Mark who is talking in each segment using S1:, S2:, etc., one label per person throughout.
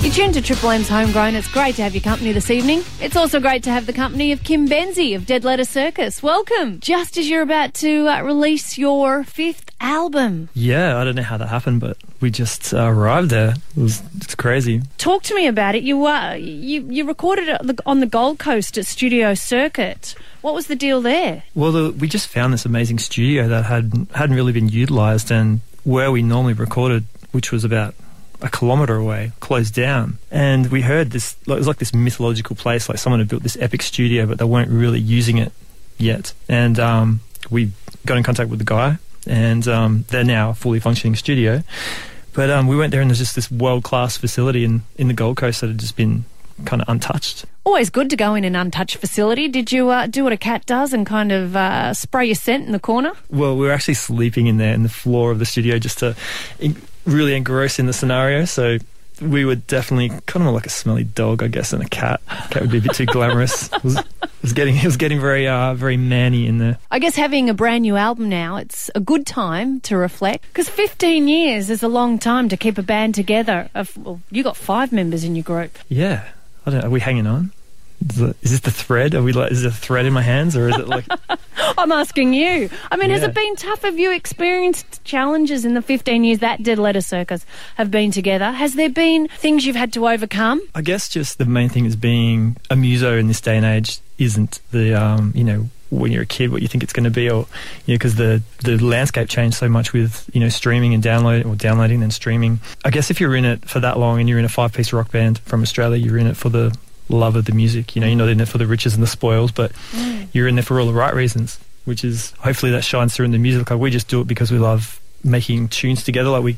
S1: You tuned to Triple M's Homegrown. It's great to have your company this evening. It's also great to have the company of Kim Benzie of Dead Letter Circus. Welcome. Just as you're about to uh, release your fifth album.
S2: Yeah, I don't know how that happened, but we just uh, arrived there. It was it's crazy.
S1: Talk to me about it. You uh, you you recorded it on the Gold Coast at Studio Circuit. What was the deal there?
S2: Well, the, we just found this amazing studio that had hadn't really been utilised, and where we normally recorded, which was about a kilometre away, closed down. And we heard this, it was like this mythological place, like someone had built this epic studio, but they weren't really using it yet. And um, we got in contact with the guy, and um, they're now a fully functioning studio. But um, we went there, and there's just this world class facility in, in the Gold Coast that had just been kind of untouched.
S1: Always good to go in an untouched facility. Did you uh, do what a cat does and kind of uh, spray your scent in the corner?
S2: Well, we were actually sleeping in there in the floor of the studio just to really engross in the scenario. So we were definitely kind of more like a smelly dog, I guess, than a cat. Cat would be a bit too glamorous. It was, it was getting it was getting very uh, very manny in there.
S1: I guess having a brand new album now, it's a good time to reflect because 15 years is a long time to keep a band together. Of, well, you got five members in your group.
S2: Yeah, I don't. Are we hanging on? Is, this the thread? Are we like? Is it a thread in my hands, or is it like?
S1: I'm asking you. I mean, yeah. has it been tough? Have you experienced challenges in the 15 years that Dead Letter Circus have been together? Has there been things you've had to overcome?
S2: I guess just the main thing is being a muso in this day and age isn't the um, you know when you're a kid what you think it's going to be or you know because the the landscape changed so much with you know streaming and downloading or downloading and streaming i guess if you're in it for that long and you're in a five piece rock band from australia you're in it for the love of the music. You know, you're not in there for the riches and the spoils, but mm. you're in there for all the right reasons, which is hopefully that shines through in the music. Like we just do it because we love making tunes together. Like we,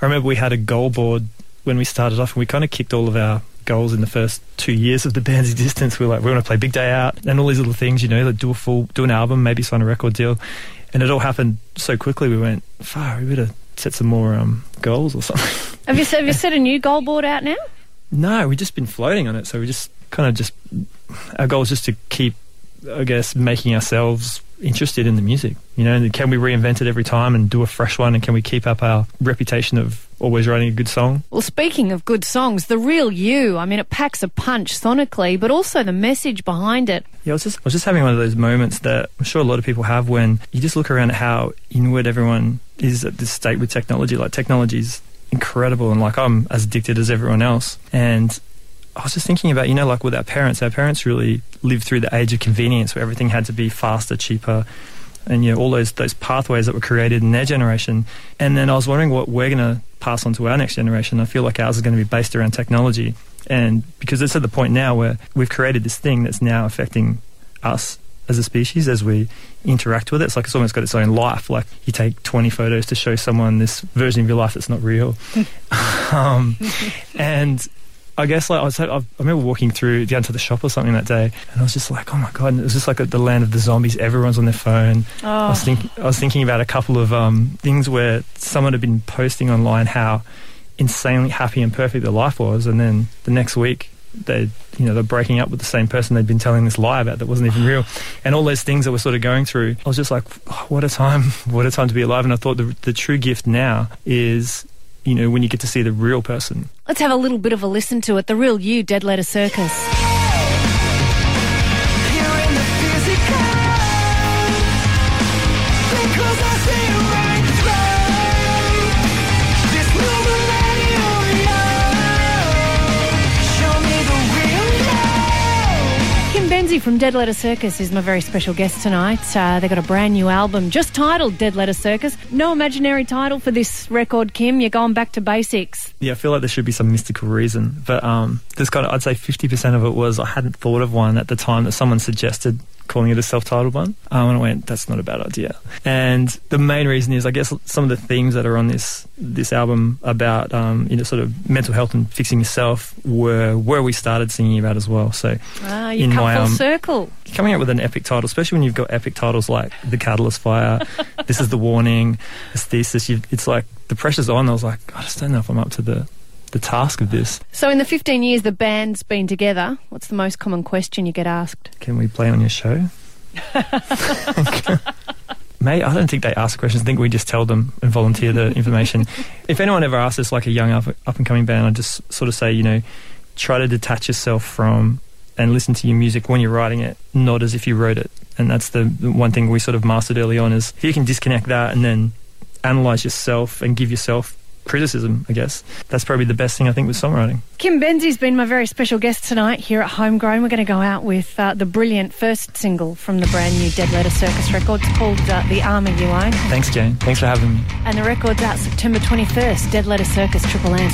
S2: I remember we had a goal board when we started off, and we kind of kicked all of our goals in the first two years of the band's existence. We are like, we want to play Big Day Out and all these little things, you know, like do a full, do an album, maybe sign a record deal, and it all happened so quickly. We went, far, we better set some more um, goals or something.
S1: Have you have you set a new goal board out now?
S2: No, we've just been floating on it. So we just kind of just our goal is just to keep, I guess, making ourselves interested in the music. You know, can we reinvent it every time and do a fresh one? And can we keep up our reputation of always writing a good song?
S1: Well, speaking of good songs, the real you. I mean, it packs a punch sonically, but also the message behind it.
S2: Yeah, I was just I was just having one of those moments that I'm sure a lot of people have when you just look around at how inward everyone is at this state with technology. Like technology's incredible and like I'm as addicted as everyone else. And I was just thinking about, you know, like with our parents, our parents really lived through the age of convenience where everything had to be faster, cheaper, and you know all those those pathways that were created in their generation. And then I was wondering what we're to pass on to our next generation. I feel like ours is going to be based around technology, and because it's at the point now where we've created this thing that's now affecting us as a species as we interact with it. It's like it's almost got its own life. Like you take 20 photos to show someone this version of your life that's not real. um, and I guess like I was, I remember walking through down to the shop or something that day, and I was just like, oh my god! And it was just like the land of the zombies. Everyone's on their phone. Oh. I was thinking, I was thinking about a couple of um, things where someone had been posting online how insanely happy and perfect their life was, and then the next week they you know they're breaking up with the same person they'd been telling this lie about that wasn't even real and all those things that we're sort of going through i was just like oh, what a time what a time to be alive and i thought the, the true gift now is you know, when you get to see the real person.
S1: Let's have a little bit of a listen to it. The real you, Dead Letter Circus. From Dead Letter Circus is my very special guest tonight. Uh, they've got a brand new album just titled Dead Letter Circus. No imaginary title for this record, Kim. You're going back to basics.
S2: Yeah, I feel like there should be some mystical reason. But um, there's kind of, I'd say 50% of it was I hadn't thought of one at the time that someone suggested calling it a self-titled one. Um, and I went, that's not a bad idea. And the main reason is, I guess, some of the themes that are on this this album about um, you know sort of mental health and fixing yourself were where we started singing about as well. So
S1: ah, you in come my, full um, circle.
S2: Coming up with an epic title, especially when you've got epic titles like The Catalyst Fire, This is the Warning, Aesthesis, it's like the pressure's on. I was like, I just don't know if I'm up to the the task of this.
S1: So, in the 15 years the band's been together, what's the most common question you get asked?
S2: Can we play on your show? May I don't think they ask questions. I think we just tell them and volunteer the information. if anyone ever asks us, like a young up, up and coming band, I just sort of say, you know, try to detach yourself from and listen to your music when you're writing it, not as if you wrote it. And that's the, the one thing we sort of mastered early on is if you can disconnect that and then analyze yourself and give yourself criticism, I guess. That's probably the best thing I think with songwriting.
S1: Kim Benzie's been my very special guest tonight here at Homegrown. We're going to go out with uh, the brilliant first single from the brand new Dead Letter Circus record. It's called uh, The Armour You Own.
S2: Thanks, Jane. Thanks for having me.
S1: And the record's out September 21st, Dead Letter Circus Triple M.